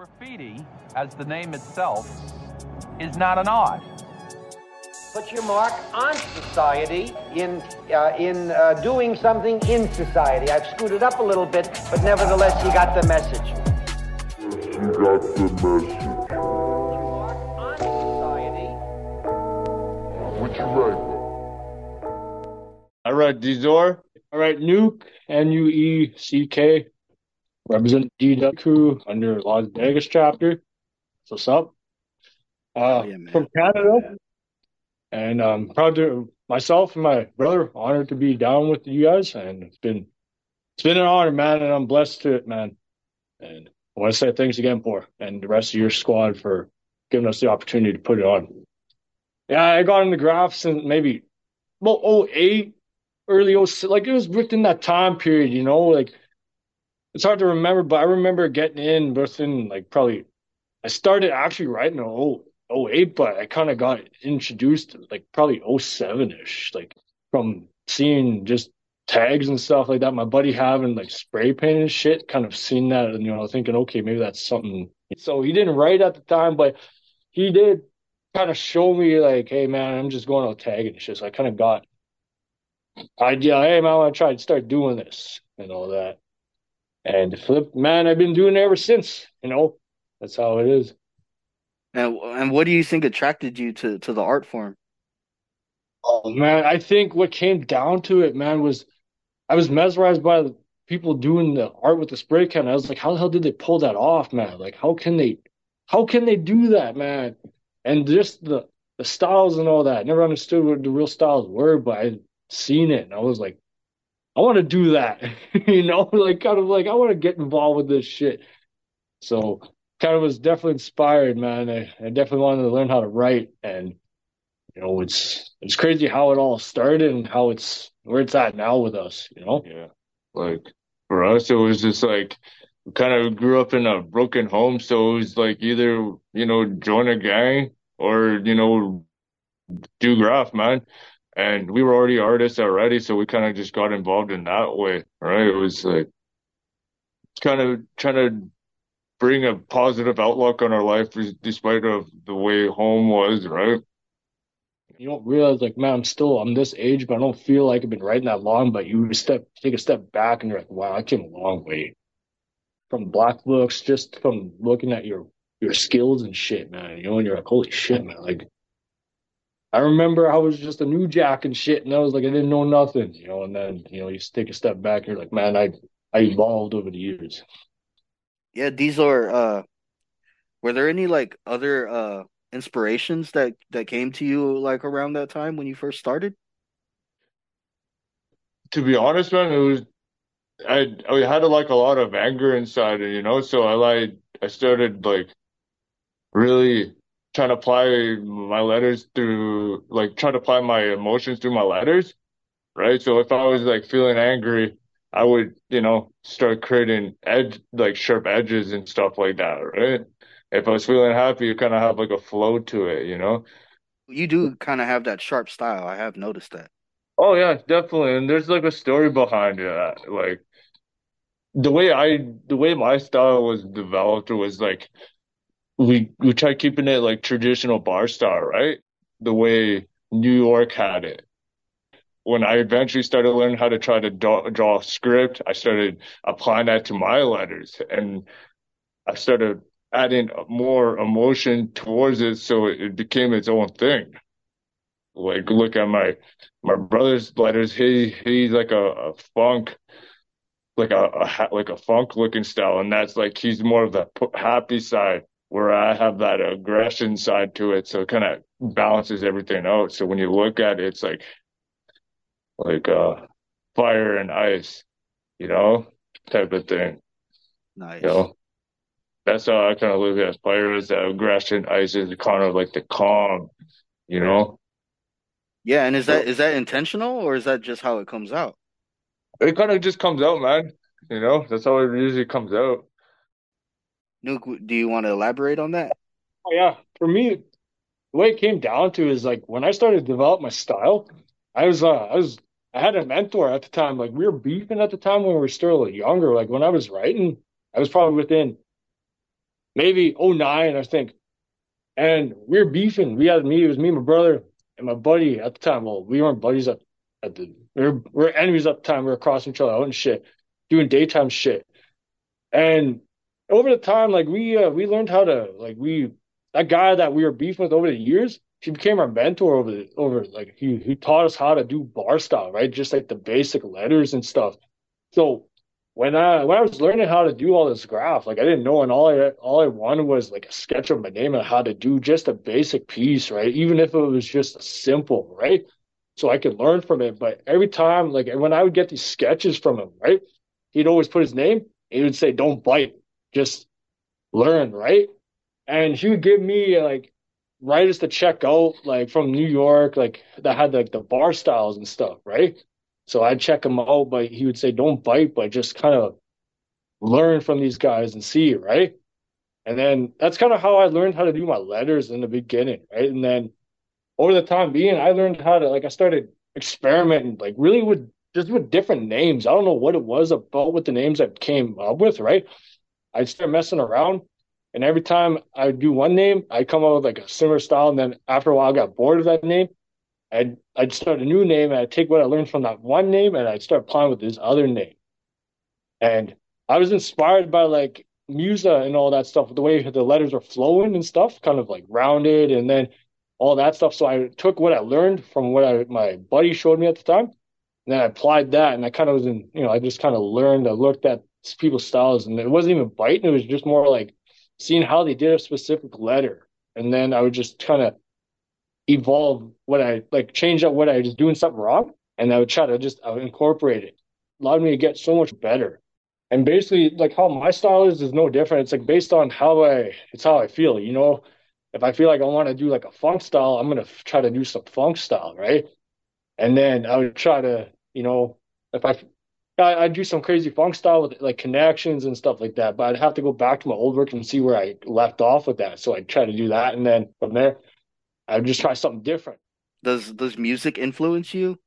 Graffiti, as the name itself, is not an art. Put your mark on society in uh, in uh, doing something in society. I've screwed it up a little bit, but nevertheless, you got the message. You got the message. Put your mark on society. What you write? All right, Dezor. All right, Nueck, N U E C K, represent DW crew under Las Vegas chapter. So, what's up? Uh, yeah, from Canada, and I'm proud to myself and my brother honored to be down with you guys, and it's been it's been an honor, man, and I'm blessed to it, man. And I want to say thanks again for and the rest of your squad for giving us the opportunity to put it on. Yeah, I got in the graphs and maybe well 08 early 06, like it was within that time period, you know, like it's hard to remember, but I remember getting in within like probably I started actually writing in 0- 08, but I kind of got introduced like probably 07 ish, like from seeing just tags and stuff like that. My buddy having like spray paint and shit, kind of seen that and you know thinking, okay, maybe that's something. So he didn't write at the time, but he did kind of show me like, hey man, I'm just going out tagging and shit. So I kind of got idea, hey man, I want to try to start doing this and all that. And flip, man, I've been doing it ever since. You know, that's how it is. And and what do you think attracted you to to the art form? Oh man, I think what came down to it, man, was I was mesmerized by the people doing the art with the spray can. I was like, how the hell did they pull that off, man? Like, how can they, how can they do that, man? And just the the styles and all that. I never understood what the real styles were, but I seen it and I was like, I want to do that, you know, like kind of like I want to get involved with this shit. So kind of was definitely inspired, man. I, I definitely wanted to learn how to write and you know, it's it's crazy how it all started and how it's where it's at now with us, you know? Yeah. Like for us, it was just like we kind of grew up in a broken home, so it was like either you know join a gang or you know do graph, man. And we were already artists already, so we kind of just got involved in that way, right? It was like kind of trying to bring a positive outlook on our life, despite of the way home was, right? You don't realize like, man, I'm still I'm this age, but I don't feel like I've been writing that long. But you step take a step back and you're like, wow, I came a long way. From black books, just from looking at your your skills and shit, man. You know, and you're like, holy shit, man. Like I remember I was just a new jack and shit, and I was like, I didn't know nothing, you know. And then you know, you take a step back, and you're like, man, I I evolved over the years. Yeah, these are uh were there any like other uh inspirations that that came to you like around that time when you first started? To be honest, man, it was I I had like a lot of anger inside, you know. So I like I started like really trying to apply my letters through like trying to apply my emotions through my letters, right? So if I was like feeling angry, I would, you know, start creating edge like sharp edges and stuff like that, right? If I was feeling happy, you kind of have like a flow to it, you know? You do kind of have that sharp style. I have noticed that. Oh yeah, definitely. And there's like a story behind that. Uh, like the way I, the way my style was developed was like we we tried keeping it like traditional bar style, right? The way New York had it. When I eventually started learning how to try to draw, draw script, I started applying that to my letters, and I started adding more emotion towards it, so it became its own thing. Like look at my my brother's letters. He he's like a, a funk, like a, a like a funk looking style, and that's like he's more of the happy side, where I have that aggression side to it. So it kind of balances everything out. So when you look at it, it's like like uh fire and ice, you know, type of thing. Nice. You know, that's how I kind of look at it. fire as the aggression, ice is kind of like the calm, you know. Yeah, and is that is that intentional or is that just how it comes out? It kind of just comes out, man. You know, that's how it usually comes out. Nueck, do you want to elaborate on that? Oh yeah, for me, the way it came down to is like when I started to develop my style, I was uh, I was I had a mentor at the time. Like we were beefing at the time when we were still younger. Like when I was writing, I was probably within maybe 09, I think. And we were beefing. We had me, it was me, my brother, and my buddy at the time. Well, we weren't buddies at, at the we were, we were enemies at the time. We were crossing each other out and shit, doing daytime shit. And over the time, like we uh, we learned how to like we that guy that we were beefing with over the years, he became our mentor over the over like he he taught us how to do bar style, right? Just like the basic letters and stuff. So when I when I was learning how to do all this graph, like I didn't know, and all I all I wanted was like a sketch of my name and how to do just a basic piece, right? Even if it was just simple, right? So I could learn from it. But every time, like when I would get these sketches from him, right? He'd always put his name. He would say, "Don't bite, just learn," right? And he would give me like writers to check out, like from New York, like that had like the bar styles and stuff, right? So I'd check him out, but he would say, don't bite, but just kind of learn from these guys and see, right? And then that's kind of how I learned how to do my letters in the beginning, right? And then over the time being, I learned how to, like, I started experimenting, like, really with just with different names. I don't know what it was about with the names I came up with, right? I'd start messing around. And every time I would do one name, I'd come up with like a similar style. And then after a while, I got bored of that name. I'd I'd start a new name and I'd take what I learned from that one name and I'd start applying with this other name. And I was inspired by like Musa and all that stuff, the way the letters are flowing and stuff, kind of like rounded and then all that stuff. So I took what I learned from what I, my buddy showed me at the time, and then I applied that and I kind of was in, you know, I just kind of learned, I looked at people's styles and it wasn't even biting. It was just more like seeing how they did a specific letter. And then I would just kind of evolve what I like, change up what I was doing something wrong, and I would try to just incorporate it. Allowed me to get so much better. And basically, like how my style is is no different. It's like based on how I, it's how I feel. You know, if I feel like I want to do like a funk style, I'm gonna try to do some funk style, right? And then I would try to, you know, if I I, would do some crazy funk style with like connections and stuff like that. But I'd have to go back to my old work and see where I left off with that. So I'd try to do that, and then from there, I'd just try something different. Does does music influence you?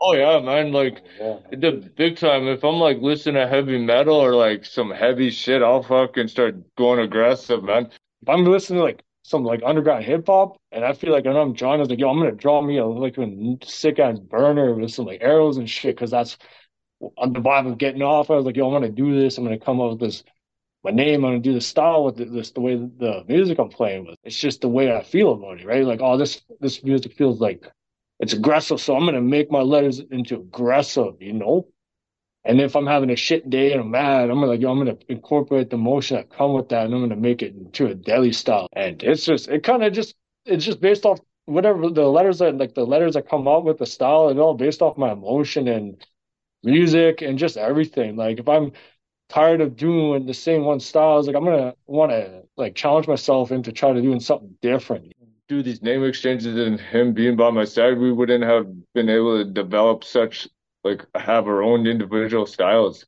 Oh yeah, man. Like oh, Yeah. the big time. If I'm like listening to heavy metal or like some heavy shit, I'll fucking start going aggressive, man. If I'm listening to like some like underground hip hop, and I feel like I know I'm John, I was like, yo, I'm gonna draw me a like a sick ass burner with some like arrows and shit, because that's on the vibe of getting off. I was like, yo, I'm gonna do this. I'm gonna come up with this my name. I'm gonna do the style with this, the way the music I'm playing with. It's just the way I feel about it, right? Like, oh, this this music feels like it's aggressive, so I'm gonna make my letters into aggressive, you know. And if I'm having a shit day and I'm mad, I'm like, yo, I'm gonna incorporate the motion that come with that, and I'm gonna make it into a deli style. And it's just, it kind of just, it's just based off whatever the letters that, like the letters that come out with the style, and all based off my emotion and music and just everything. Like if I'm tired of doing the same one style. I was like, I'm gonna want to like challenge myself into try to doing something different. Do these name exchanges and him being by my side, we wouldn't have been able to develop such like have our own individual styles.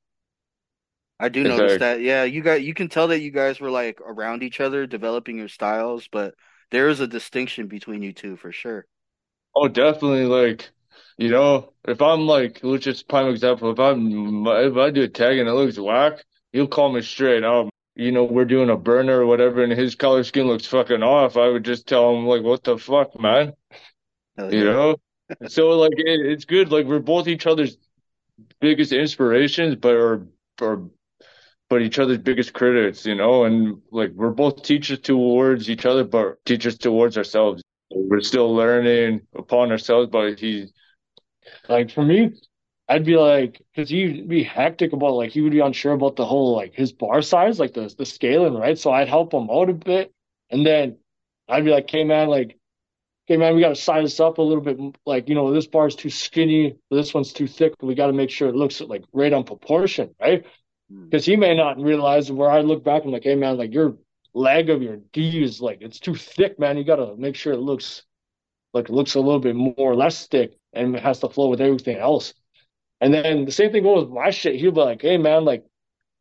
I do It's notice like- that. Yeah, you got you can tell that you guys were like around each other, developing your styles, but there is a distinction between you two for sure. Oh, definitely. Like, you know, if I'm like, let's just prime example. If I'm if I do a tag and it looks whack, he'll call me straight up. You know, we're doing a burner or whatever, and his color scheme looks fucking off. I would just tell him like, what the fuck, man? Hell You yeah. know? So like, it, it's good. Like, we're both each other's biggest inspirations, but are or but each other's biggest critics. You know, and like we're both teachers towards each other, but teachers towards ourselves. We're still learning upon ourselves, but he's Like for me, I'd be like, because he'd be hectic about like he would be unsure about the whole like his bar size, like the the scaling, right? So I'd help him out a bit, and then I'd be like, hey man, like, hey man, we got to size this up a little bit. Like, you know, this bar is too skinny, this one's too thick. We got to make sure it looks like right on proportion, right? Hmm. Because he may not realize where I look back and like, hey man, like your leg of your D is like it's too thick, man. You got to make sure it looks like it looks a little bit more or less thick and it has to flow with everything else. And then the same thing goes with my shit. He'll be like, hey man, like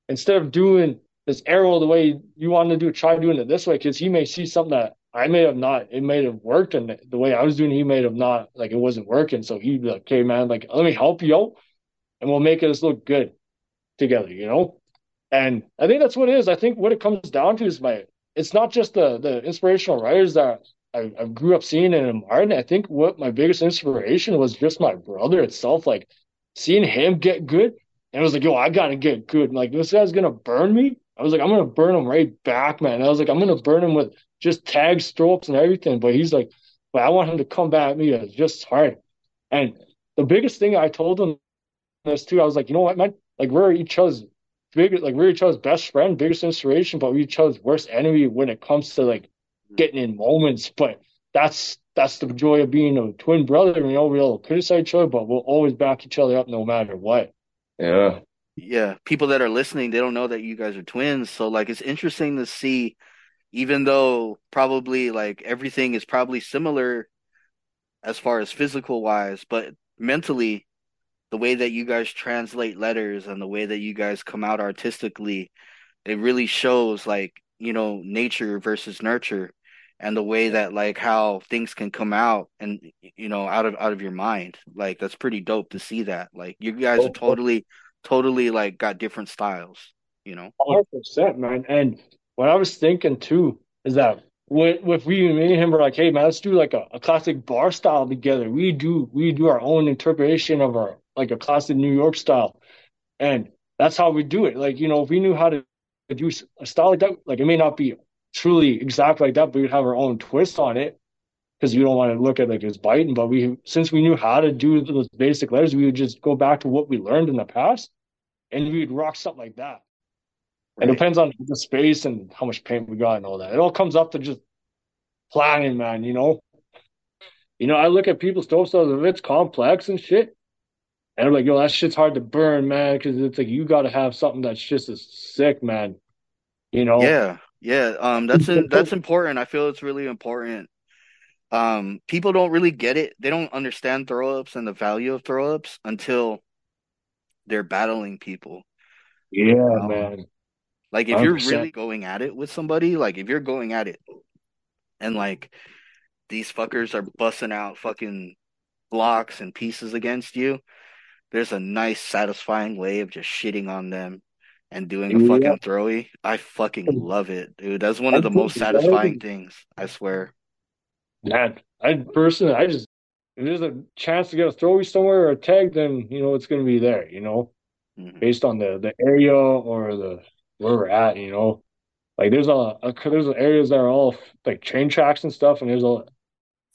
instead of doing this arrow the way you want to do try doing it this way. Cause he may see something that I may have not, it may have worked. And the way I was doing, he may have not, like it wasn't working. So he'd be like, okay, man, like let me help you out and we'll make this look good together, you know? And I think that's what it is. I think what it comes down to is my it's not just the the inspirational writers that I, I grew up seeing and admiring. I think what my biggest inspiration was just my brother itself, like seeing him get good. And I was like, yo, I gotta get good. Like this guy's gonna burn me. I was like, I'm gonna burn him right back, man. I was like, I'm gonna burn him with just tag strokes, and everything. But he's like, but I want him to come back at me as just hard. And the biggest thing I told him this too, I was like, you know what, man? Like we're each other's big, like we're each other's best friend, biggest inspiration, but we're each other's worst enemy when it comes to like getting in moments. But that's that's the joy of being a twin brother. You know, we'll criticize each other, but we'll always back each other up no matter what. Yeah. Yeah, people that are listening, they don't know that you guys are twins. So like it's interesting to see even though probably like everything is probably similar as far as physical wise, but mentally the way that you guys translate letters and the way that you guys come out artistically, it really shows like, you know, nature versus nurture and the way that like how things can come out and you know out of out of your mind. Like that's pretty dope to see that. Like you guys oh, are totally totally like got different styles, you know. Hundred percent, man. And what I was thinking too is that with with we me and him were like, hey man, let's do like a, a classic bar style together. We do we do our own interpretation of our like a classic New York style, and that's how we do it. Like you know, if we knew how to do a style like that, like it may not be truly exact like that, but we'd have our own twist on it because you don't want to look at like it's biting. But we since we knew how to do those basic letters, we would just go back to what we learned in the past, and we'd rock something like that. Right. It depends on the space and how much paint we got and all that. It all comes up to just planning, man. You know, you know. I look at people's stove styles if it's complex and shit, and I'm like, yo, that shit's hard to burn, man, because it's like you got to have something that's just as sick, man. You know? Yeah, yeah. Um, that's in, that's important. I feel it's really important. Um, people don't really get it. They don't understand throw ups and the value of throw ups until they're battling people. Yeah, um, man. Like if you are really going at it with somebody, like if you're going at it and like these fuckers are busting out fucking blocks and pieces against you, there's a nice satisfying way of just shitting on them and doing a fucking yeah. throwy. I fucking love it, dude. That's one of the most satisfying things, I swear. Man, I personally I just if there's a chance to get a throwy somewhere or a tag, then you know it's gonna be there, you know. Mm-hmm. Based on the the area or the where we're at, you know. Like there's a, a there's areas that are all like train tracks and stuff, and there's a.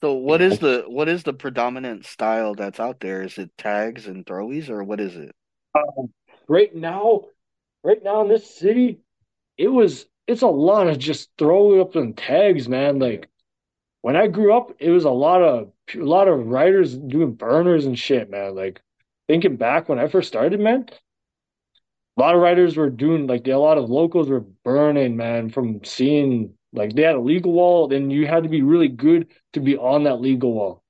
So what is the what is the predominant style that's out there? Is it tags and throwies, or what is it? Um, right now, right now in this city, it was it's a lot of just throwing up and tags, man. Like when I grew up, it was a lot of a lot of writers doing burners and shit, man. Like thinking back when I first started, man, a lot of writers were doing like a lot of locals were burning, man, from seeing like they had a legal wall, then you had to be really good to be on that legal wall.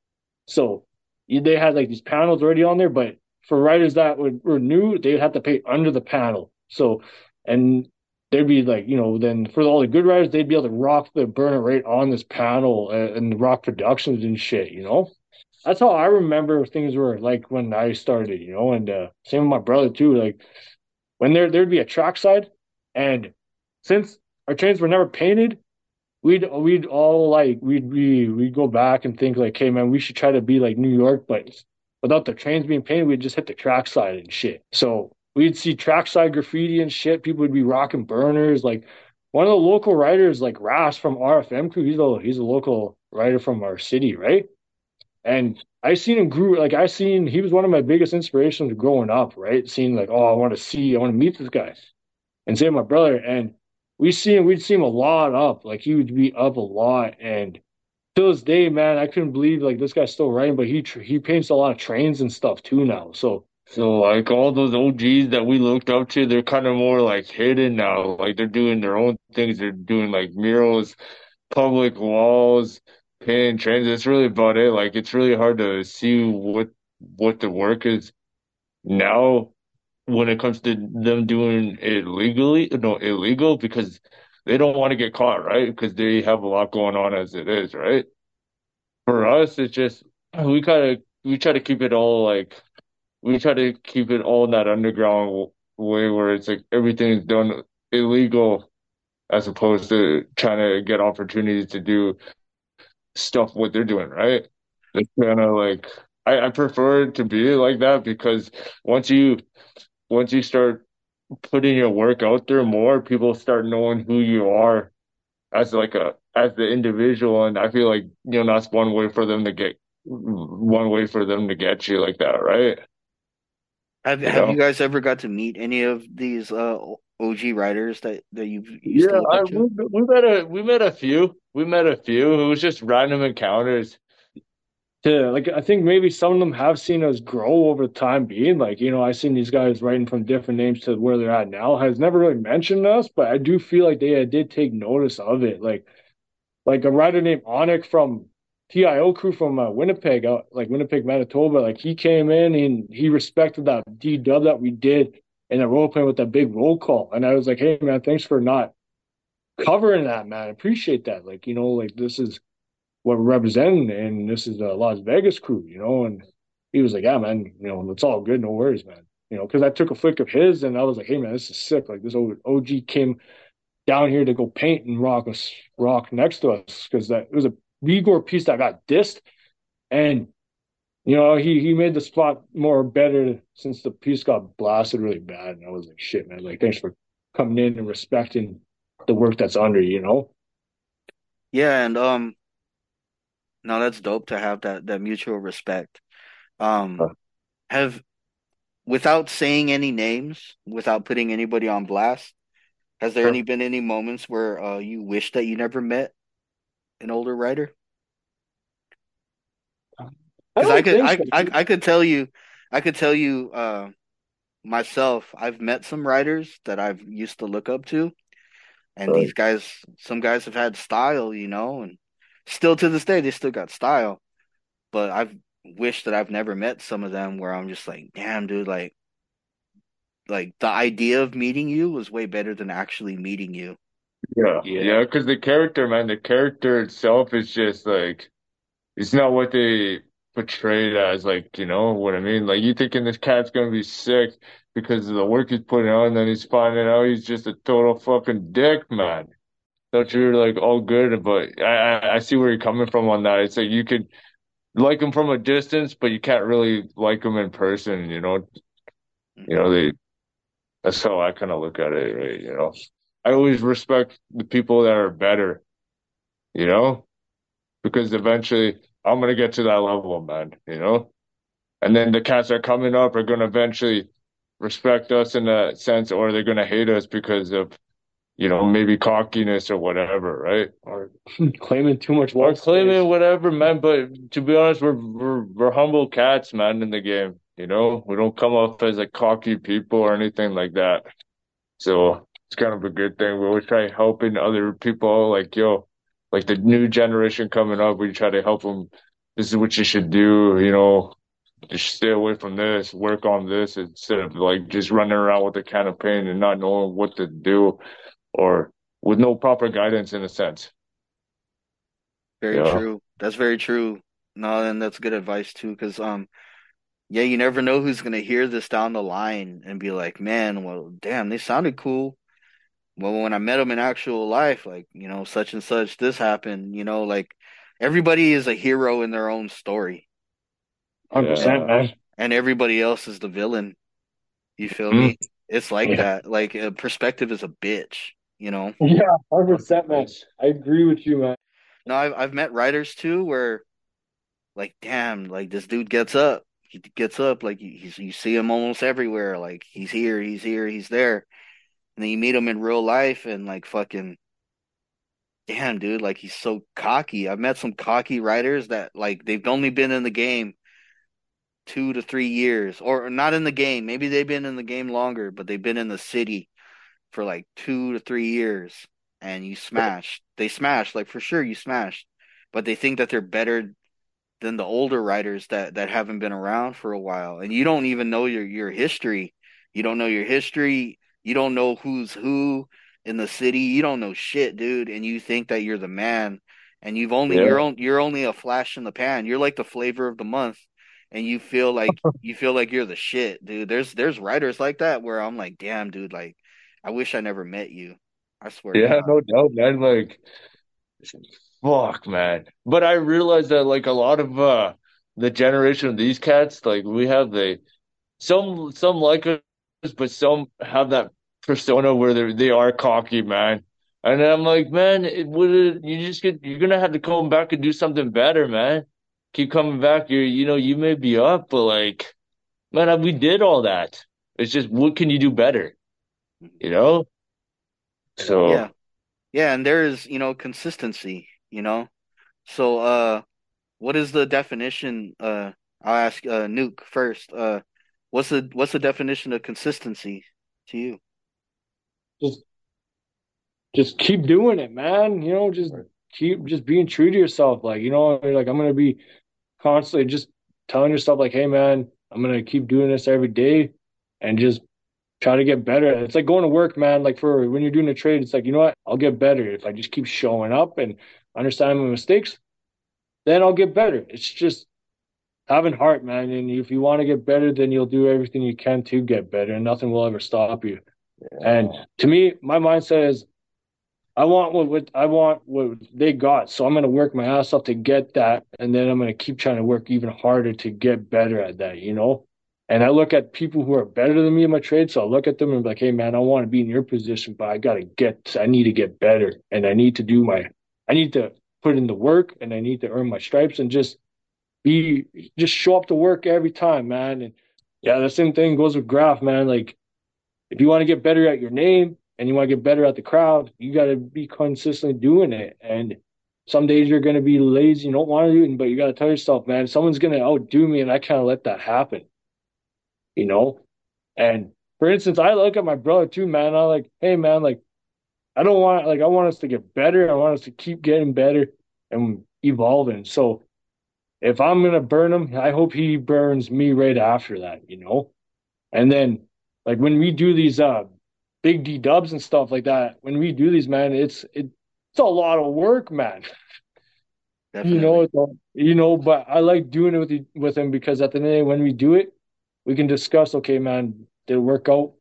So they had like these panels already on there, but for writers that were, were new, they'd have to pay under the panel. So, and they'd be like, you know, then for all the good riders, they'd be able to rock the burner right on this panel and, and rock productions and shit, you know? That's how I remember things were like when I started, you know, and uh, same with my brother too. Like when there there'd be a trackside, and since our trains were never painted, we'd we'd all like we'd be we'd go back and think like, hey man, we should try to be like New York, but without the trains being painted, we'd just hit the trackside and shit. So we'd see trackside graffiti and shit. People would be rocking burners. Like one of the local writers, like Ras from RFM crew, he's a he's a local writer from our city, right? And I seen him grew like I seen he was one of my biggest inspirations growing up, right? Seeing like, oh, I want to see, I want to meet this guy. And same my brother. And we see him, we'd see him a lot up. Like he would be up a lot. And to this day, man, I couldn't believe like this guy's still writing, but he he paints a lot of trains and stuff too now. So so like all those OGs that we looked up to, they're kind of more like hidden now. Like they're doing their own things. They're doing like murals, public walls, paying trains. It's really about it. Like it's really hard to see what what the work is now when it comes to them doing it legally, no illegal because they don't want to get caught, right? Because they have a lot going on as it is, right? For us, it's just we kind of we try to keep it all like we try to keep it all in that underground way where it's like everything is done illegal as opposed to trying to get opportunities to do stuff what they're doing, right? It's kind of like I, I prefer to be like that because once you once you start putting your work out there more, people start knowing who you are as like a as the individual, and I feel like you know that's one way for them to get one way for them to get you like that, right? Have You Have know? you guys ever got to meet any of these uh OG writers that that you've used Yeah, look I, up we, we met a we met a few. We met a few. It was just random encounters. to like I think maybe some of them have seen us grow over time being like you know I've seen these guys writing from different names to where they're at now has never really mentioned us but I do feel like they uh, did take notice of it like like a writer named Onik from TIO crew from uh, Winnipeg out like Winnipeg Manitoba like he came in and he respected that D dub that we did in the role playing with that big roll call and I was like hey man thanks for not covering that man I appreciate that like you know like this is what we're representing, and this is the Las Vegas crew, you know. And he was like, "Yeah, man, you know, it's all good, no worries, man." You know, because I took a flick of his, and I was like, "Hey, man, this is sick. Like this old OG came down here to go paint and rock us, rock next to us, because that it was a Piece that got dissed, and you know, he he made the spot more better since the piece got blasted really bad. And I was like, "Shit, man! Like, thanks for coming in and respecting the work that's under you, know." Yeah, and um, no, that's dope to have that that mutual respect. Um, Huh. have without saying any names, without putting anybody on blast, has there any been any moments where uh you wish that you never met an older writer? Because I don't could, I, so. I, I could tell you, I could tell you, uh, myself, I've met some writers that I've used to look up to, and Right. these guys, some guys have had style, you know, and still to this day they still got style. But I've wished that I've never met some of them where I'm just like, damn, dude, like, like the idea of meeting you was way better than actually meeting you. Yeah, Yeah. yeah, because the character, man, the character itself is just like it's not what they portrayed as, like, you know what I mean? Like you thinking this cat's gonna be sick because of the work he's putting on, and then he's finding out he's just a total fucking dick, man. Thought you were like all good, but I, I I see where you're coming from on that. It's like you could like him from a distance, but you can't really like him in person, you know? You know, they that's how I kind of look at it, right? You know, I always respect the people that are better, you know, because eventually I'm gonna get to that level, man, you know, and then the cats that are coming up are gonna eventually respect us in that sense, or they're gonna hate us because of, you know, maybe cockiness or whatever, right? Or claiming too much or claiming space. whatever, man. But to be honest, we're we're we're humble cats, man, in the game. You know, we don't come off as like cocky people or anything like that. So it's kind of a good thing. We always try helping other people, like yo, like the new generation coming up. We try to help them. This is what you should do. You know, just stay away from this. Work on this instead of like just running around with a can of paint and not knowing what to do, or with no proper guidance in a sense. Very Yeah. true. That's very true. No, and that's good advice too, because um, yeah, you never know who's gonna hear this down the line and be like, man, well, damn, they sounded cool. Well, when I met them in actual life, like, you know, such and such, this happened, you know, like everybody is a hero in their own story, Hundred percent, Yeah. man. and everybody else is the villain. You feel Mm. me? It's like Yeah. that. Like, uh, perspective is a bitch, you know? Yeah, hundred percent, man. I agree with you, man. No, I've I've met writers too where like damn, like this dude gets up. He gets up like you he's, you see him almost everywhere. Like he's here, he's here, he's there. And then you meet him in real life and like fucking damn dude, like he's so cocky. I've met some cocky writers that like they've only been in the game two to three years or not in the game. Maybe they've been in the game longer, but they've been in the city for like two to three years and you smash. They smash, like for sure you smashed. But they think that they're better than the older writers that, that haven't been around for a while. And you don't even know your, your history. You don't know your history. You don't know who's who in the city. You don't know shit, dude. And you think that you're the man. And you've only Yeah. you're on, you're only a flash in the pan. You're like the flavor of the month. and you feel like you feel like you're the shit, dude. There's there's writers like that where I'm like, damn, dude, like I wish I never met you. I swear. Yeah, no doubt, man. Like, fuck, man. But I realized that like a lot of uh the generation of these cats, like we have the some some like us, but some have that persona where they they are cocky, man. And I'm like, man, it would you just get you're gonna have to come back and do something better, man. Keep coming back. You're you know you may be up, but like, man, we did all that. It's just what can you do better, you know? So Yeah. Yeah, and there is, you know, consistency, you know. So uh what is the definition uh I'll ask uh Nueck first. Uh what's the what's the definition of consistency to you? Just just keep doing it, man. You know, just keep just being true to yourself. Like, you know, like I'm gonna be constantly just telling yourself, like, hey man, I'm gonna keep doing this every day and just try to get better. It's like going to work, man. Like for when you're doing a trade, it's like, you know what? I'll get better if I just keep showing up and understanding my mistakes, then I'll get better. It's just having heart, man. And if you want to get better, then you'll do everything you can to get better, and nothing will ever stop you. And to me, my mindset is, I want what, what I want what they got, so I'm gonna work my ass off to get that, and then I'm gonna keep trying to work even harder to get better at that, you know. And I look at people who are better than me in my trade, so I look at them and be like, hey man, I want to be in your position, but I gotta get, I need to get better, and I need to do my, I need to put in the work, and I need to earn my stripes, and just be, just show up to work every time, man. And yeah, the same thing goes with Graph, man. Like if you want to get better at your name and you want to get better at the crowd, you got to be consistently doing it. And some days you're going to be lazy, you don't want to do it, but you got to tell yourself, man, someone's going to outdo me, and I can't let that happen. You know? And for instance, I look at my brother too, man. I'm like, hey, man, like, I don't want, like, I want us to get better. I want us to keep getting better and evolving. So if I'm going to burn him, I hope he burns me right after that, you know? And then, like, when we do these, uh, big D dubs and stuff like that, when we do these, man, it's, it, it's a lot of work, man. Definitely. You know, it's all- you know, but I like doing it with you- with him because at the end of the day, when we do it, we can discuss. Okay, man, did it work out?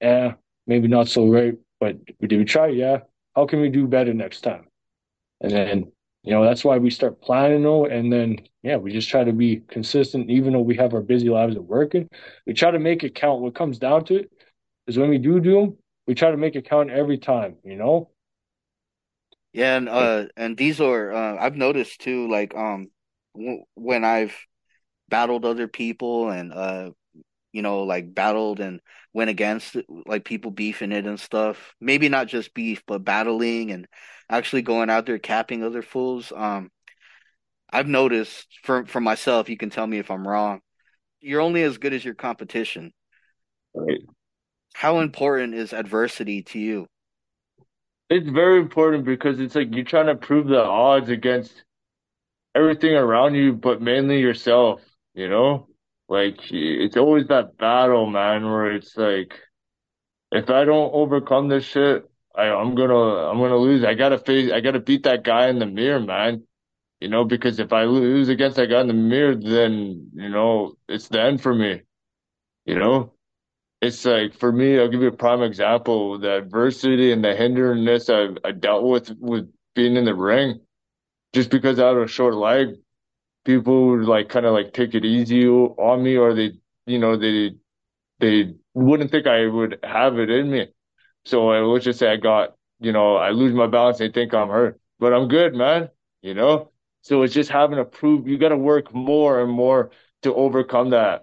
Yeah, maybe not so great, but we did we try? Yeah. How can we do better next time? And then, you know, that's why we start planning though, and then yeah, we just try to be consistent, even though we have our busy lives at working. We try to make it count. What comes down to it is when we do do them, we try to make it count every time. You know? Yeah, and uh and these are uh I've noticed too like um when I've battled other people and uh you know like battled and went against it, like people beefing it and stuff. Maybe not just beef, but battling and actually going out there capping other fools. Um I've noticed for for myself, you can tell me if I'm wrong. You're only as good as your competition. Right. How important is adversity to you? It's very important because it's like you're trying to prove the odds against everything around you, but mainly yourself, you know? Like it's always that battle, man, where it's like if I don't overcome this shit, I, I'm gonna I'm gonna lose. I gotta face I gotta beat that guy in the mirror, man. You know, because if I lose against that guy in the mirror, then, you know, it's the end for me, you know? It's like for me, I'll give you a prime example. The adversity and the hinderness I I dealt with with being in the ring, just because I had a short leg, people would like kind of like take it easy on me, or they, you know, they they wouldn't think I would have it in me. So uh, let's just say I got, you know, I lose my balance, they think I'm hurt, but I'm good, man. You know. So it's just having to prove you got to work more and more to overcome that,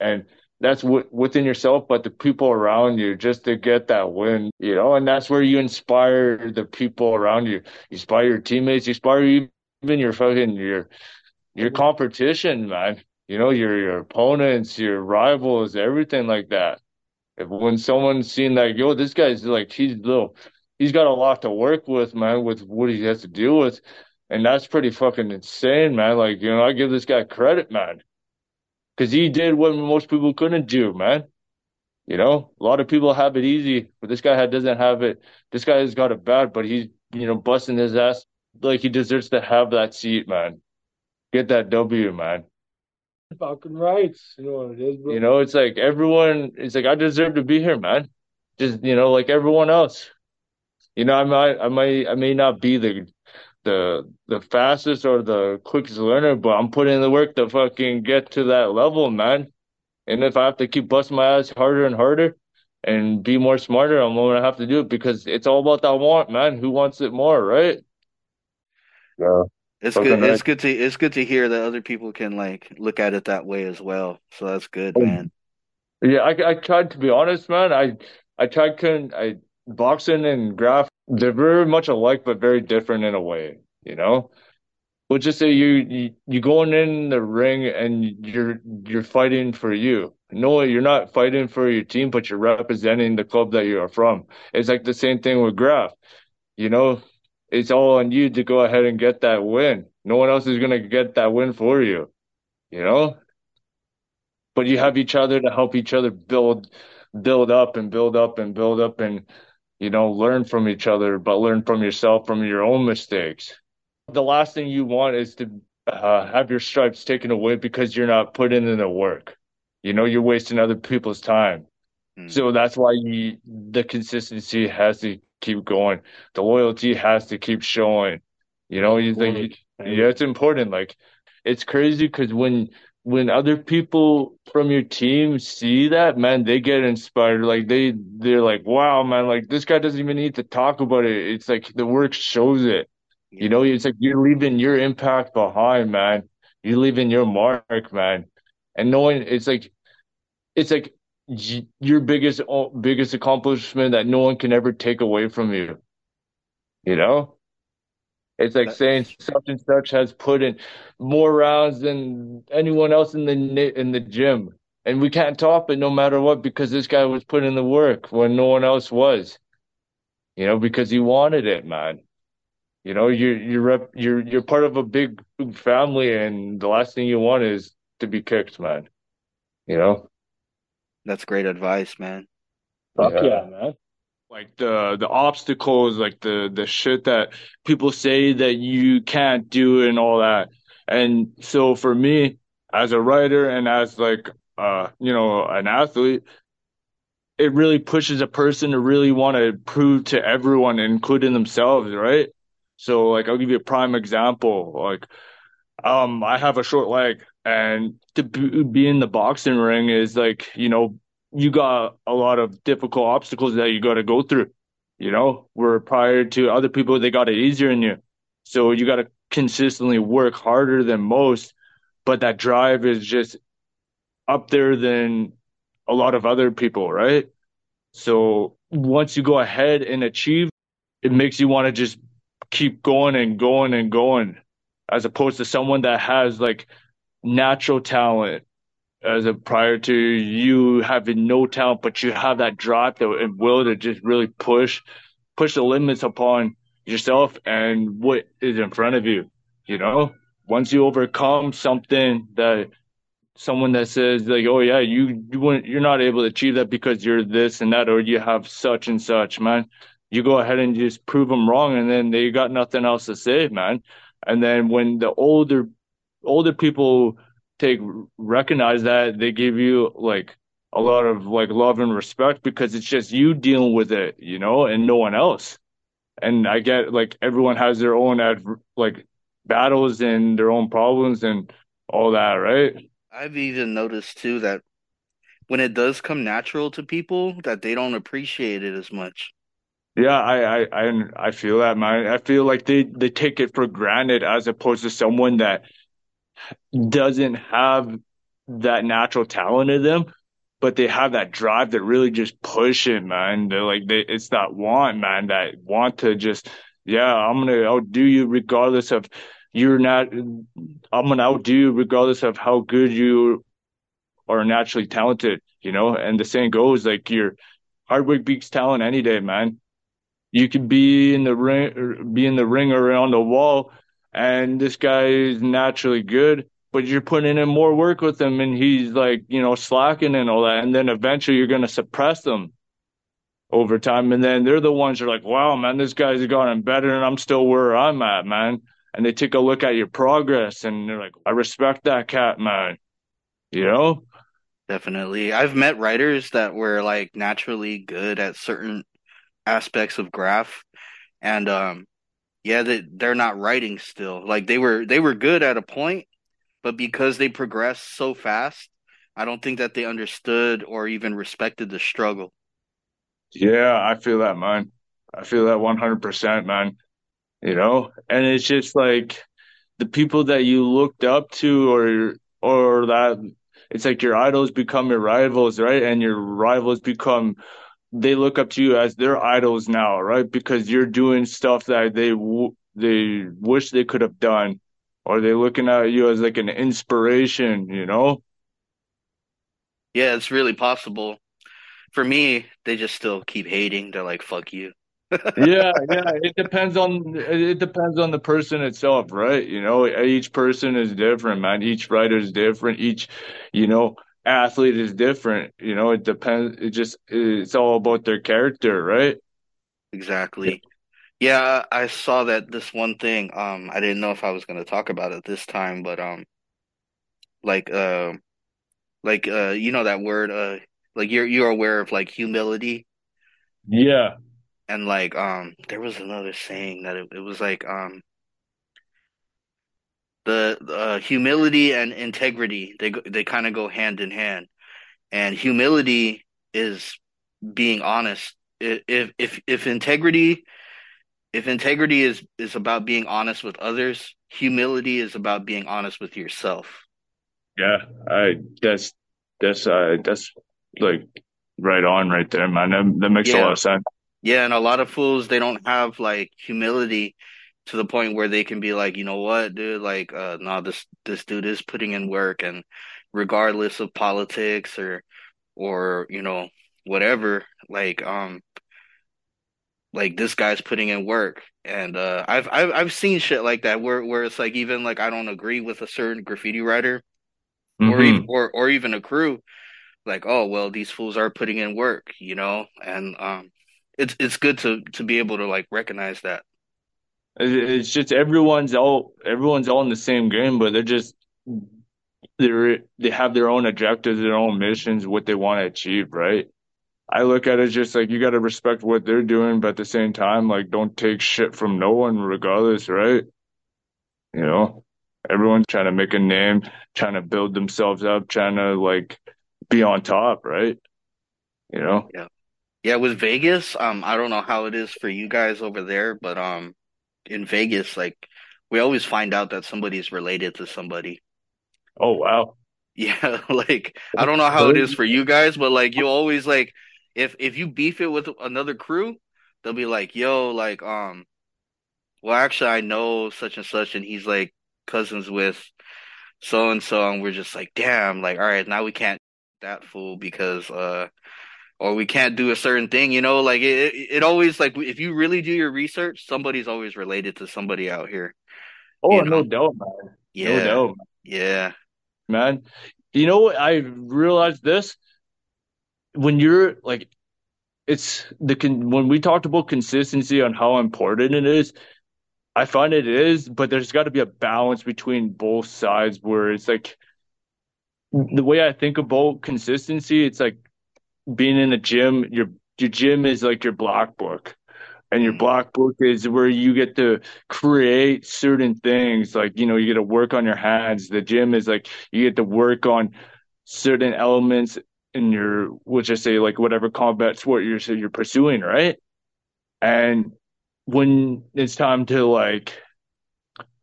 and that's what within yourself, but the people around you, just to get that win, you know, and that's where you inspire the people around you. You inspire your teammates, you inspire even your fucking your your competition, man. You know, your your opponents, your rivals, everything like that. If when someone's seen like, yo, this guy's like he's little he's got a lot to work with, man, with what he has to deal with. And that's pretty fucking insane, man. Like, you know, I give this guy credit, man. Cause he did what most people couldn't do, man. You know, a lot of people have it easy, but this guy doesn't have it. This guy has got it bad, but he's, you know, busting his ass like he deserves to have that seat, man. Get that W, man. Fucking rights. You know what it is, bro. You know, it's like everyone. It's like I deserve to be here, man. Just you know, like everyone else. You know, I might, I might, I may not be the the the fastest or the quickest learner, but I'm putting in the work to fucking get to that level, man. And if I have to keep busting my ass harder and harder and be more smarter, I'm gonna have to do it because it's all about that want, man. Who wants it more, right? Yeah. It's good. It's good to it's good to hear that other people can like look at it that way as well. So that's good, Oh, man. Yeah, I I tried to be honest, man. I I tried couldn't I boxing and graph they're very much alike but very different in a way, you know? We'll just say you you you going in the ring and you're you're fighting for you. No, you're not fighting for your team, but you're representing the club that you are from. It's like the same thing with graph. You know, it's all on you to go ahead and get that win. No one else is gonna get that win for you, you know? but you have each other to help each other build build up and build up and build up and you know learn from each other but learn from yourself from your own mistakes the last thing you want is to uh, have your stripes taken away because you're not putting in the work you know you're wasting other people's time Mm. so that's why you, the consistency has to keep going the loyalty has to keep showing you know you think yeah it's important like it's crazy because when when other people from your team see that, man, they get inspired. Like they they're like, wow, man, like this guy doesn't even need to talk about it. It's like the work shows it. You know, it's like you're leaving your impact behind, man. You're leaving your mark, man. And knowing it's like it's like your biggest uh, biggest accomplishment that no one can ever take away from you. You know? It's like saying such and such has put in more rounds than anyone else in the in the gym, and we can't top it no matter what because this guy was putting in the work when no one else was. You know, because he wanted it, man. You know, you're you're rep, you're you're part of a big family, and the last thing you want is to be kicked, man. You know? That's great advice, man. Fuck Yeah. yeah, man. like the the obstacles, like the the shit that people say that you can't do and all that. And so for me, as a writer and as like uh you know an athlete, it really pushes a person to really want to prove to everyone, including themselves, right? So like I'll give you a prime example. Like um I have a short leg and to be, in the boxing ring is like, you know, you got a lot of difficult obstacles that you got to go through, you know, where prior to other people, they got it easier than you. So you got to consistently work harder than most, but that drive is just up there than a lot of other people, right? So once you go ahead and achieve, it makes you want to just keep going and going and going, as opposed to someone that has like natural talent as a prior to you having no talent, but you have that drive and will to just really push, push the limits upon yourself and what is in front of you. You know, once you overcome something that someone that says like, oh yeah, you you wouldn't, you're not able to achieve that because you're this and that, or you have such and such, man. You go ahead and just prove them wrong, and then they got nothing else to say, man. And then when the older older people take recognize that they give you like a lot of like love and respect because it's just you dealing with it, you know, and no one else. And I get like everyone has their own adver- like battles and their own problems and all that, right? I've even noticed too that when it does come natural to people, that they don't appreciate it as much. Yeah, I, I, I, I feel that, man. I feel like they, they take it for granted as opposed to someone that doesn't have that natural talent in them, but they have that drive that really just push it, man. They're like, they, it's that want, man, that want to just, yeah, I'm gonna outdo you regardless of you're not, I'm gonna outdo you regardless of how good you are naturally talented, you know? And the saying goes, like, your hard work beats talent any day, man. You could be in the ring, be in the ring or on the wall, and this guy is naturally good, but you're putting in more work with him, and he's like, you know, slacking and all that, and then eventually you're gonna suppress them over time, and then they're the ones who are like, wow, man, this guy's gotten better, and I'm still where I'm at, man. And they take a look at your progress, and they're like, I respect that cat, man. You know? Definitely. I've met writers that were like naturally good at certain aspects of graph and um yeah, they they're not writing still. Like they were they were good at a point, but because they progressed so fast, I don't think that they understood or even respected the struggle. Yeah, I feel that, man. I feel that 100%, man. You know? And it's just like the people that you looked up to or or that it's like your idols become your rivals, right? And your rivals become they look up to you as their idols now, right? Because you're doing stuff that they w- they wish they could have done, or they're looking at you as like an inspiration, you know? Yeah, it's really possible. For me, they just still keep hating. They're like, "Fuck you." Yeah, yeah. It depends on it depends on the person itself, right? You know, each person is different, man. Each writer is different. Each, you know, athlete is different. You know, it depends. It just it's all about their character, right? Exactly. Yeah, I saw that this one thing. Um, I didn't know if I was going to talk about it this time, but um, like uh, like uh, you know that word uh, like you're you're aware of like humility Yeah. and like um, there was another saying that it, it was like um, uh, humility and integrity they they kind of go hand in hand, and humility is being honest. If if if integrity if integrity is is about being honest with others, humility is about being honest with yourself. Yeah. I that's that's uh that's like right on right there, man. That, that makes a lot of sense. Yeah, and a lot of fools they don't have like humility to the point where they can be like, you know what, dude, like uh no, this this dude is putting in work and regardless of politics or or you know whatever, like um like this guy's putting in work. And uh I've I've I've seen shit like that where where it's like even like I don't agree with a certain graffiti writer or even or or even a crew like oh well these fools are putting in work you know? And um it's it's good to to be able to like recognize that It's just everyone's all everyone's all in the same game, but they're just they're they have their own objectives, their own missions, what they want to achieve, right? I look at it just like you got to respect what they're doing, but at the same time, like don't take shit from no one, regardless, right? You know, everyone's trying to make a name, trying to build themselves up, trying to like be on top, right? You know? yeah yeah with Vegas um I don't know how it is for you guys over there but um in Vegas like we always find out that somebody's related to somebody Oh wow. yeah like I don't know how it is for you guys but like you always like if if you beef it with another crew they'll be like yo like um well actually I know such and such and he's like cousins with so and so, and we're just like, damn, like, all right, now we can't that fool because uh, or we can't do a certain thing, you know, like it, it, always like if you really do your research, somebody's always related to somebody out here, Oh, no know. doubt, man. No Yeah, doubt, yeah, man. You know what? I realized this when you're like, it's the con when we talked about consistency on how important it is. I find it is, but there's got to be a balance between both sides where it's like the way I think about consistency, it's like being in the gym, your your gym is like your black book. And your black book is where you get to create certain things. Like, you know, you get to work on your hands. The gym is like you get to work on certain elements in your, which I say like whatever combat sport you're you're pursuing, right? And when it's time to like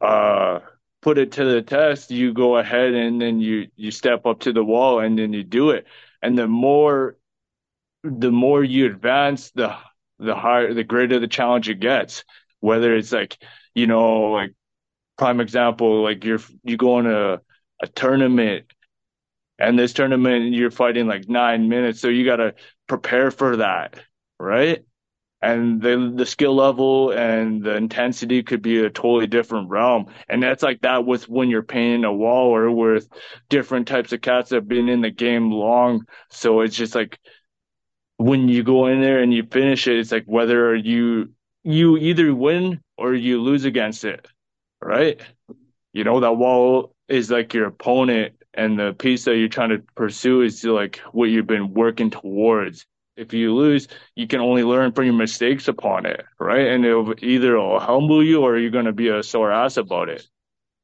uh put it to the test, you go ahead and then you you step up to the wall and then you do it. And the more the more you advance, the the higher the greater the challenge it gets. Whether it's like, you know, like prime example, like you're you go on a a tournament and this tournament you're fighting like nine minutes, so you gotta prepare for that, right? and the the skill level and the intensity could be a totally different realm. And that's like that with when you're painting a wall or with different types of cats that have been in the game long. So it's just like when you go in there and you finish it, it's like whether you you either win or you lose against it, right? You know, that wall is like your opponent and the piece that you're trying to pursue is like what you've been working towards. If you lose, you can only learn from your mistakes upon it, right? And it'll either it'll humble you or you're gonna be a sore ass about it.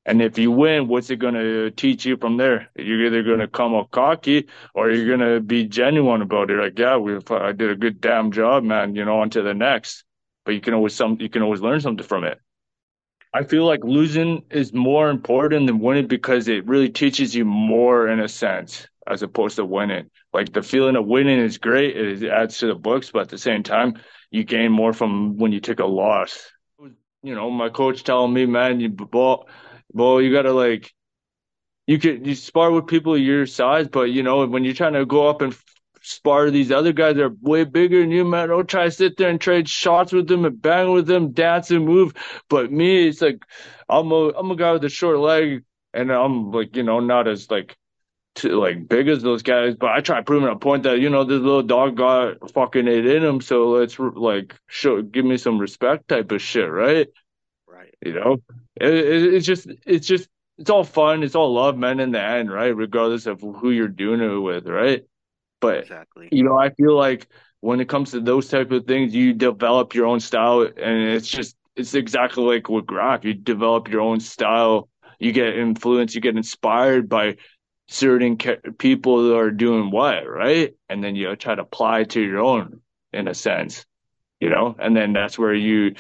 And if you win, what's it gonna teach you from there? You're either gonna mm. come up cocky or you're gonna be genuine about it. Like, yeah, we I did a good damn job, man. You know, on to the next. But you can always some you can always learn something from it. I feel like losing is more important than winning because it really teaches you more in a sense as opposed to winning. Like the feeling of winning is great, it adds to the books, but at the same time, you gain more from when you take a loss. You know, my coach telling me, man, you ball, ball, you gotta like, you could you spar with people your size, but you know when you're trying to go up and spar these other guys that are way bigger than you, man. Don't try to sit there and trade shots with them and bang with them, dance and move. But me, it's like I'm a I'm a guy with a short leg, and I'm like you know not as like to, like big as those guys, but I try proving a point that you know this little dog got fucking it in him, so let's like show give me some respect type of shit, right? Right. You know, it, it, it's just it's just it's all fun, it's all love, man. In the end, right? Regardless of who you're doing it with, right? But Exactly. you know, I feel like when it comes to those type of things, you develop your own style, and it's just it's exactly like with graff. You develop your own style. You get influenced. You get inspired by certain ca- people that are doing what, right? And then you try to apply to your own, in a sense, you know. And then that's where you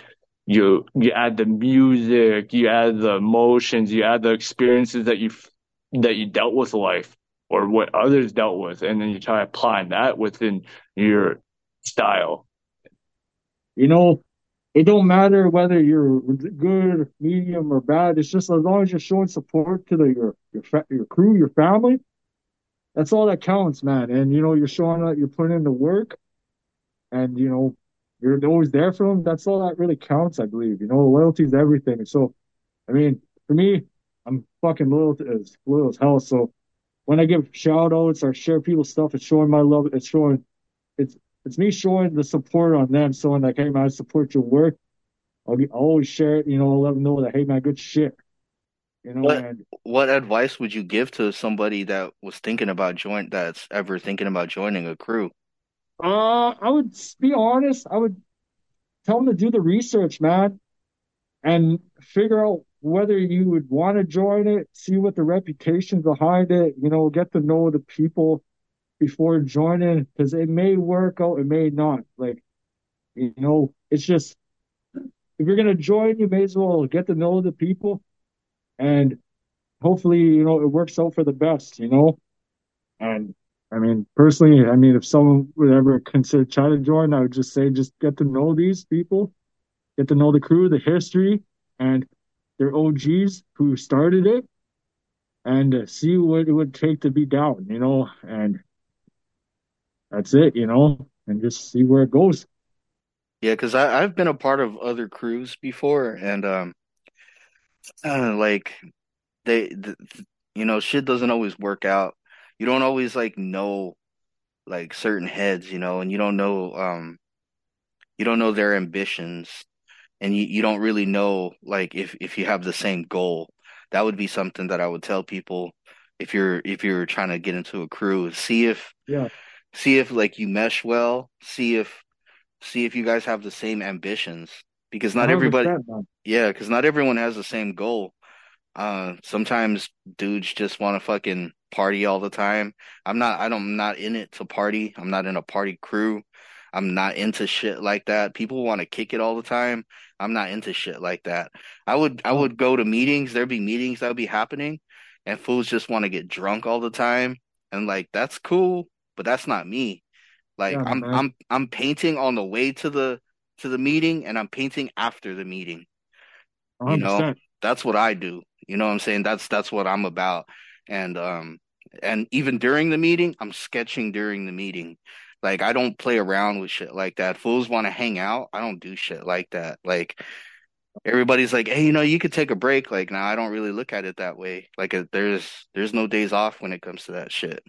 you you add the music, you add the emotions, you add the experiences that you that you dealt with life or what others dealt with, and then you try applying that within your style. You know, it don't matter whether you're good, medium, or bad. It's just as long as you're showing support to the your your your crew, your family. That's all that counts, man. And you know, you're showing that you're putting in the work, and you know, you're always there for them. That's all that really counts, I believe. You know, loyalty is everything. So, I mean, for me, I'm fucking loyal to, as loyal as hell. So, when I give shout outs or share people's stuff, it's showing my love. It's showing, it's it's me showing the support on them, showing like, hey man, I support your work. I'll, be, I'll always share it. You know, I'll let them know that, hey man, good shit. You know, What and what advice would you give to somebody that was thinking about join that's ever thinking about joining a crew? Uh, I would be honest. I would tell them to do the research, man, and figure out whether you would want to join it, see what the reputation behind it, you know, get to know the people before joining, because it may work out, it may not. Like, you know, it's just if you're gonna join, you may as well get to know the people, and hopefully, you know, it works out for the best, you know. And I mean, personally, I mean, if someone would ever consider trying to join, I would just say just get to know these people, get to know the crew, the history, and their OGs who started it, and uh, see what it would take to be down, you know. And that's it, you know, and just see where it goes. Yeah, because I've been a part of other crews before, and um, uh, like they, th you know, shit doesn't always work out. You don't always like know like certain heads, you know, and you don't know um you don't know their ambitions, and you you don't really know like if if you have the same goal. That would be something that I would tell people if you're if you're trying to get into a crew. See if Yeah, see if like you mesh well. See if see if you guys have the same ambitions because not everybody man. yeah because not everyone has the same goal uh sometimes dudes just want to fucking party all the time. I'm not i don't I'm not in it to party. I'm not in a party crew. I'm not into shit like that. People want to kick it all the time. I'm not into shit like that. I would i would go to meetings. There'd be meetings that would be happening and fools just want to get drunk all the time. And like that's cool but that's not me. Like Yeah, I'm man. I'm I'm painting on the way to the to the meeting and I'm painting after the meeting. You know, that's what I do. You know what I'm saying? That's that's what I'm about. And um and even during the meeting, I'm sketching during the meeting. Like I don't play around with shit like that. Fools want to hang out. I don't do shit like that. Like everybody's like, "Hey, you know, you could take a break." Like, now I don't really look at it that way. Like uh, there's there's no days off when it comes to that shit.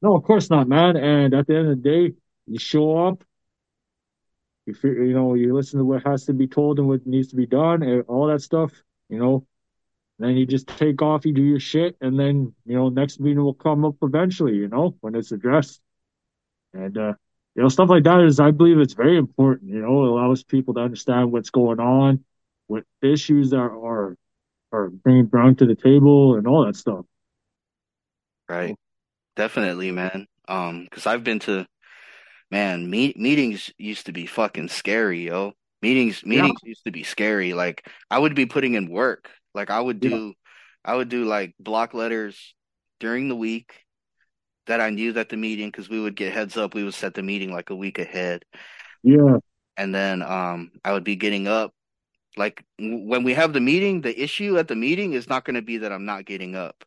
No, of course not, man. And at the end of the day, you show up, you you know, you listen to what has to be told and what needs to be done, and all that stuff. You know, then you just take off, you do your shit, and then you know next meeting will come up eventually. You know when it's addressed, and uh, you know stuff like that is I believe it's very important. You know it allows people to understand what's going on, what issues are are are being brought to the table, and all that stuff. Right. Definitely, man. Um, because I've been to, man, meet meetings used to be fucking scary, yo. Meetings meetings used to be scary. Like I would be putting in work. Like I would Yeah. do, I would do like block letters during the week that I knew that the meeting, because we would get heads up, we would set the meeting like a week ahead, Yeah, and then um, I would be getting up. Like when we have the meeting, the issue at the meeting is not going to be that I'm not getting up.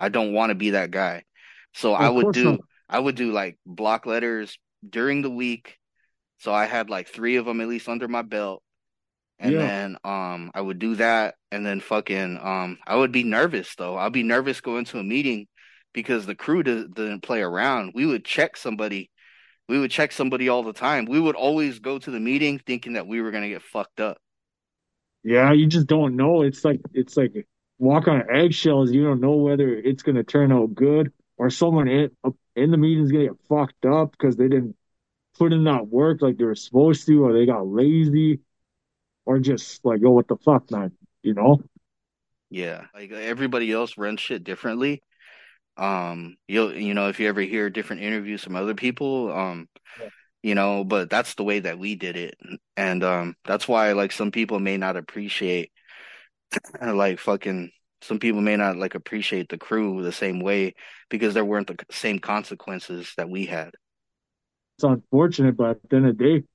I don't want to be that guy. So I would do not. I would do like block letters during the week. So I had like three of them at least under my belt. And Yeah. then um I would do that and then fucking um I would be nervous though. I'd be nervous going to a meeting because the crew did, didn't play around. We would check somebody. We would check somebody all the time. We would always go to the meeting thinking that we were gonna get fucked up. Yeah, you just don't know. It's like it's like walk on eggshells. You don't know whether it's gonna turn out good or someone in in the meeting's gonna get fucked up because they didn't put in that work like they were supposed to, or they got lazy, or just like, oh, what the fuck, man? You know? Yeah, like everybody else runs shit differently. Um, you'll you know if you ever hear different interviews from other people, um, Yeah. you know, but that's the way that we did it, and um, that's why like some people may not appreciate, like fucking, some people may not like appreciate the crew the same way because there weren't the same consequences that we had. It's unfortunate, but at the end of the day,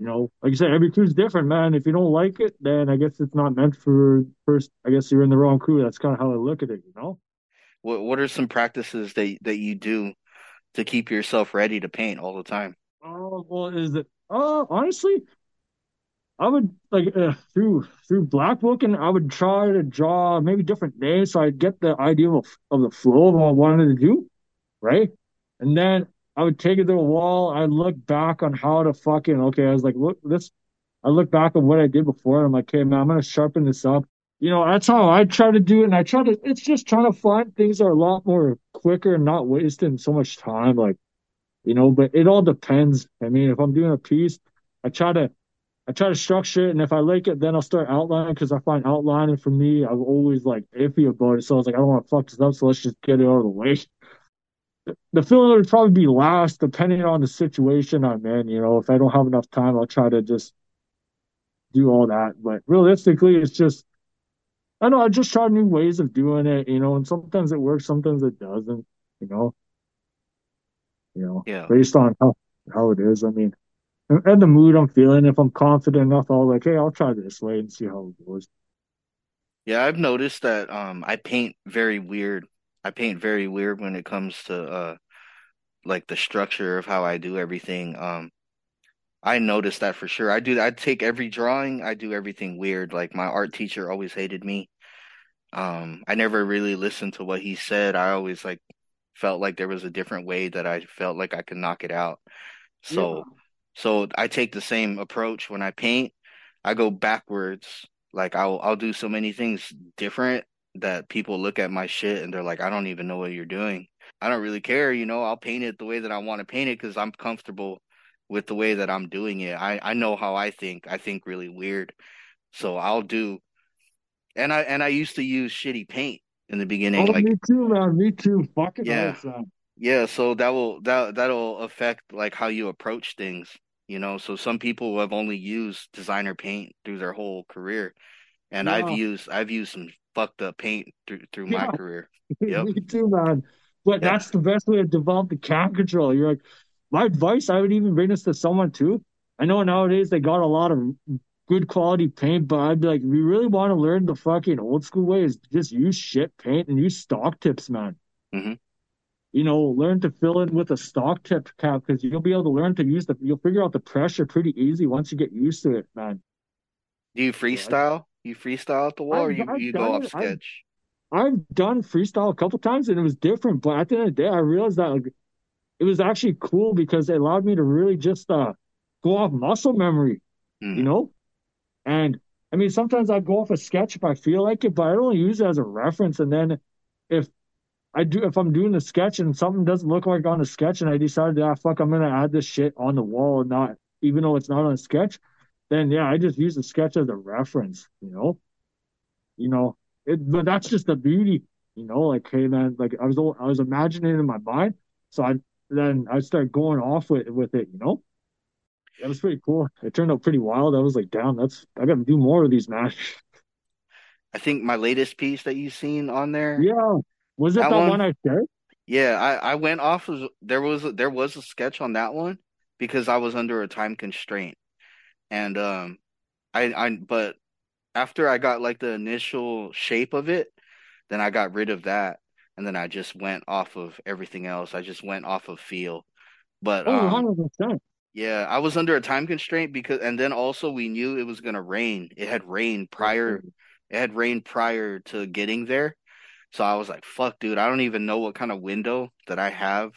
you know, like you said, every crew's different, man. If you don't like it, then I guess it's not meant for first. I guess you're in the wrong crew. That's kind of how I look at it, you know? What what are some practices that that you do to keep yourself ready to paint all the time? Oh, well, is it? Oh, honestly, I would like uh, through through black booking, I would try to draw maybe different names so I'd get the idea of, of the flow of what I wanted to do, right? And then I would take it to a wall. I'd look back on how to fucking okay. I was like, look, this. I look back on what I did before. And I'm like, okay, man, I'm gonna sharpen this up. You know, that's how I try to do it. And I try to. It's just trying to find things that are a lot more quicker and not wasting so much time. Like you know, but it all depends. I mean, if I'm doing a piece, I try to I try to structure it, and if I like it, then I'll start outlining because I find outlining for me, I'm always like iffy about it. So I was like, I don't want to fuck this up, so let's just get it out of the way. The filler would probably be last, depending on the situation I'm in. You know, if I don't have enough time, I'll try to just do all that. But realistically, it's just I know I just try new ways of doing it. You know, and sometimes it works, sometimes it doesn't. You know, you know, Yeah. based on how how it is. I mean, and, and the mood I'm feeling. If I'm confident enough, I'll like, hey, I'll try this way and see how it goes. Yeah, I've noticed that um I paint very weird. I paint very weird when it comes to uh like the structure of how I do everything. Um I noticed that for sure. I do I take every drawing, I do everything weird. Like my art teacher always hated me. Um I never really listened to what he said. I always like felt like there was a different way that I felt like I could knock it out. So so I take the same approach when I paint. I go backwards. Like I'll I'll do so many things different that people look at my shit and they're like, I don't even know what you're doing. I don't really care, you know. I'll paint it the way that I want to paint it because I'm comfortable with the way that I'm doing it. I I know how I think. I think really weird, so I'll do. And I and I used to use shitty paint in the beginning, Oh, like me too, man. Me too. Fucking Yeah. awesome. yeah, so that will that that'll affect like how you approach things, you know. So some people have only used designer paint through their whole career, and I've used I've used some fucked up paint through through my career. Yep. Me too, man. But Yeah. that's the best way to develop the can control. You're like, my advice, I would even bring this to someone too. I know nowadays they got a lot of good quality paint, but I'd be like, we really want to learn the fucking old school way is just use shit paint and use stock tips, man. Mhm. You know, learn to fill in with a stock tip cap because you'll be able to learn to use the, you'll figure out the pressure pretty easy once you get used to it, man. Do you freestyle? You freestyle at the wall, or I've- you I've you go off it. I've- sketch? I've done freestyle a couple times and it was different, but at the end of the day, I realized that like, it was actually cool because it allowed me to really just uh, go off muscle memory, Hmm. you know? And I mean, sometimes I go off a sketch if I feel like it, but I don't use it as a reference. And then if I do, if I'm doing the sketch and something doesn't look like on the sketch, and I decided, ah, fuck, I'm gonna add this shit on the wall, and not even though it's not on a sketch, then yeah, I just use the sketch as a reference. You know, you know, it, but that's just the beauty. You know, like hey man, like I was I was imagining it in my mind, so I then I start going off with with it. You know. That was pretty cool. It turned out pretty wild. I was like, damn, that's I gotta do more of these, man. I think my latest piece that you've seen on there. Yeah. Was it That that, one- one? I shared? Yeah, I, I went off of there was there was a sketch on that one because I was under a time constraint. And um I I but after I got like the initial shape of it, then I got rid of that and then I just went off of everything else. I just went off of feel. But Oh, um 100%. yeah, I was under a time constraint because and then also we knew it was gonna rain. It had rained prior it had rained prior to getting there. So I was like, fuck, dude, I don't even know what kind of window that I have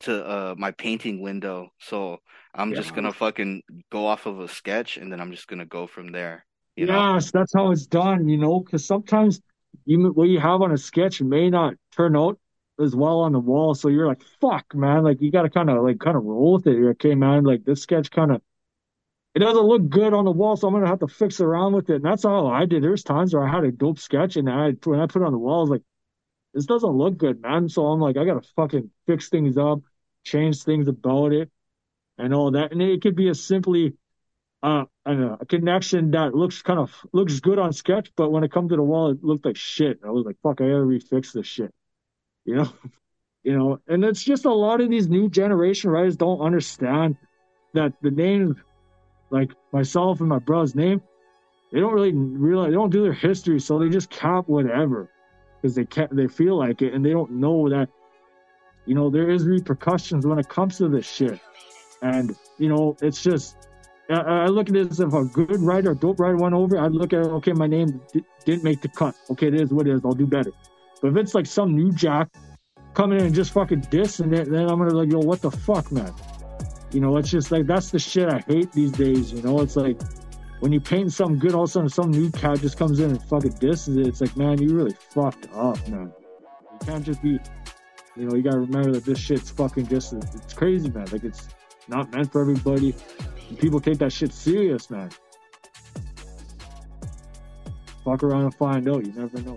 to uh my painting window. So I'm just gonna fucking go off of a sketch and then I'm just gonna go from there. You know? Yes, that's how it's done, you know, because sometimes you what you have on a sketch may not turn out as well on the wall. So you're like, fuck, man, like you gotta kind of like kind of roll with it. You're like, okay, man, like this sketch kind of it doesn't look good on the wall, so I'm gonna have to fix around with it. And that's all I did. There's times where I had a dope sketch and I when I put it on the wall, I was like, this doesn't look good, man. So I'm like, I gotta fucking fix things up, change things about it, and all that. And it could be as simply uh, know, a connection that looks kind of looks good on sketch, but when it comes to the wall, it looked like shit. I was like, fuck, I gotta refix this shit. You know? you know, and it's just a lot of these new generation writers don't understand that the name, like myself and my brother's name, they don't really realize they don't do their history, so they just cap whatever because they can't they feel like it and they don't know that you know there is repercussions when it comes to this shit. And you know, it's just I, I look at this as if a good writer, dope writer went over. I'd look at it, okay, my name di- didn't make the cut. Okay, it is what it is. I'll do better. But if it's like some new jack coming in and just fucking dissing it, then I'm gonna like, yo, what the fuck, man? You know, it's just like that's the shit I hate these days. You know, it's like when you paint something good, all of a sudden some new cat just comes in and fucking disses it. It's like, man, you really fucked up, man. You can't just be, you know, you gotta remember that this shit's fucking just, it's crazy, man. Like it's not meant for everybody. People take that shit serious, man. Fuck around and find out. You never know.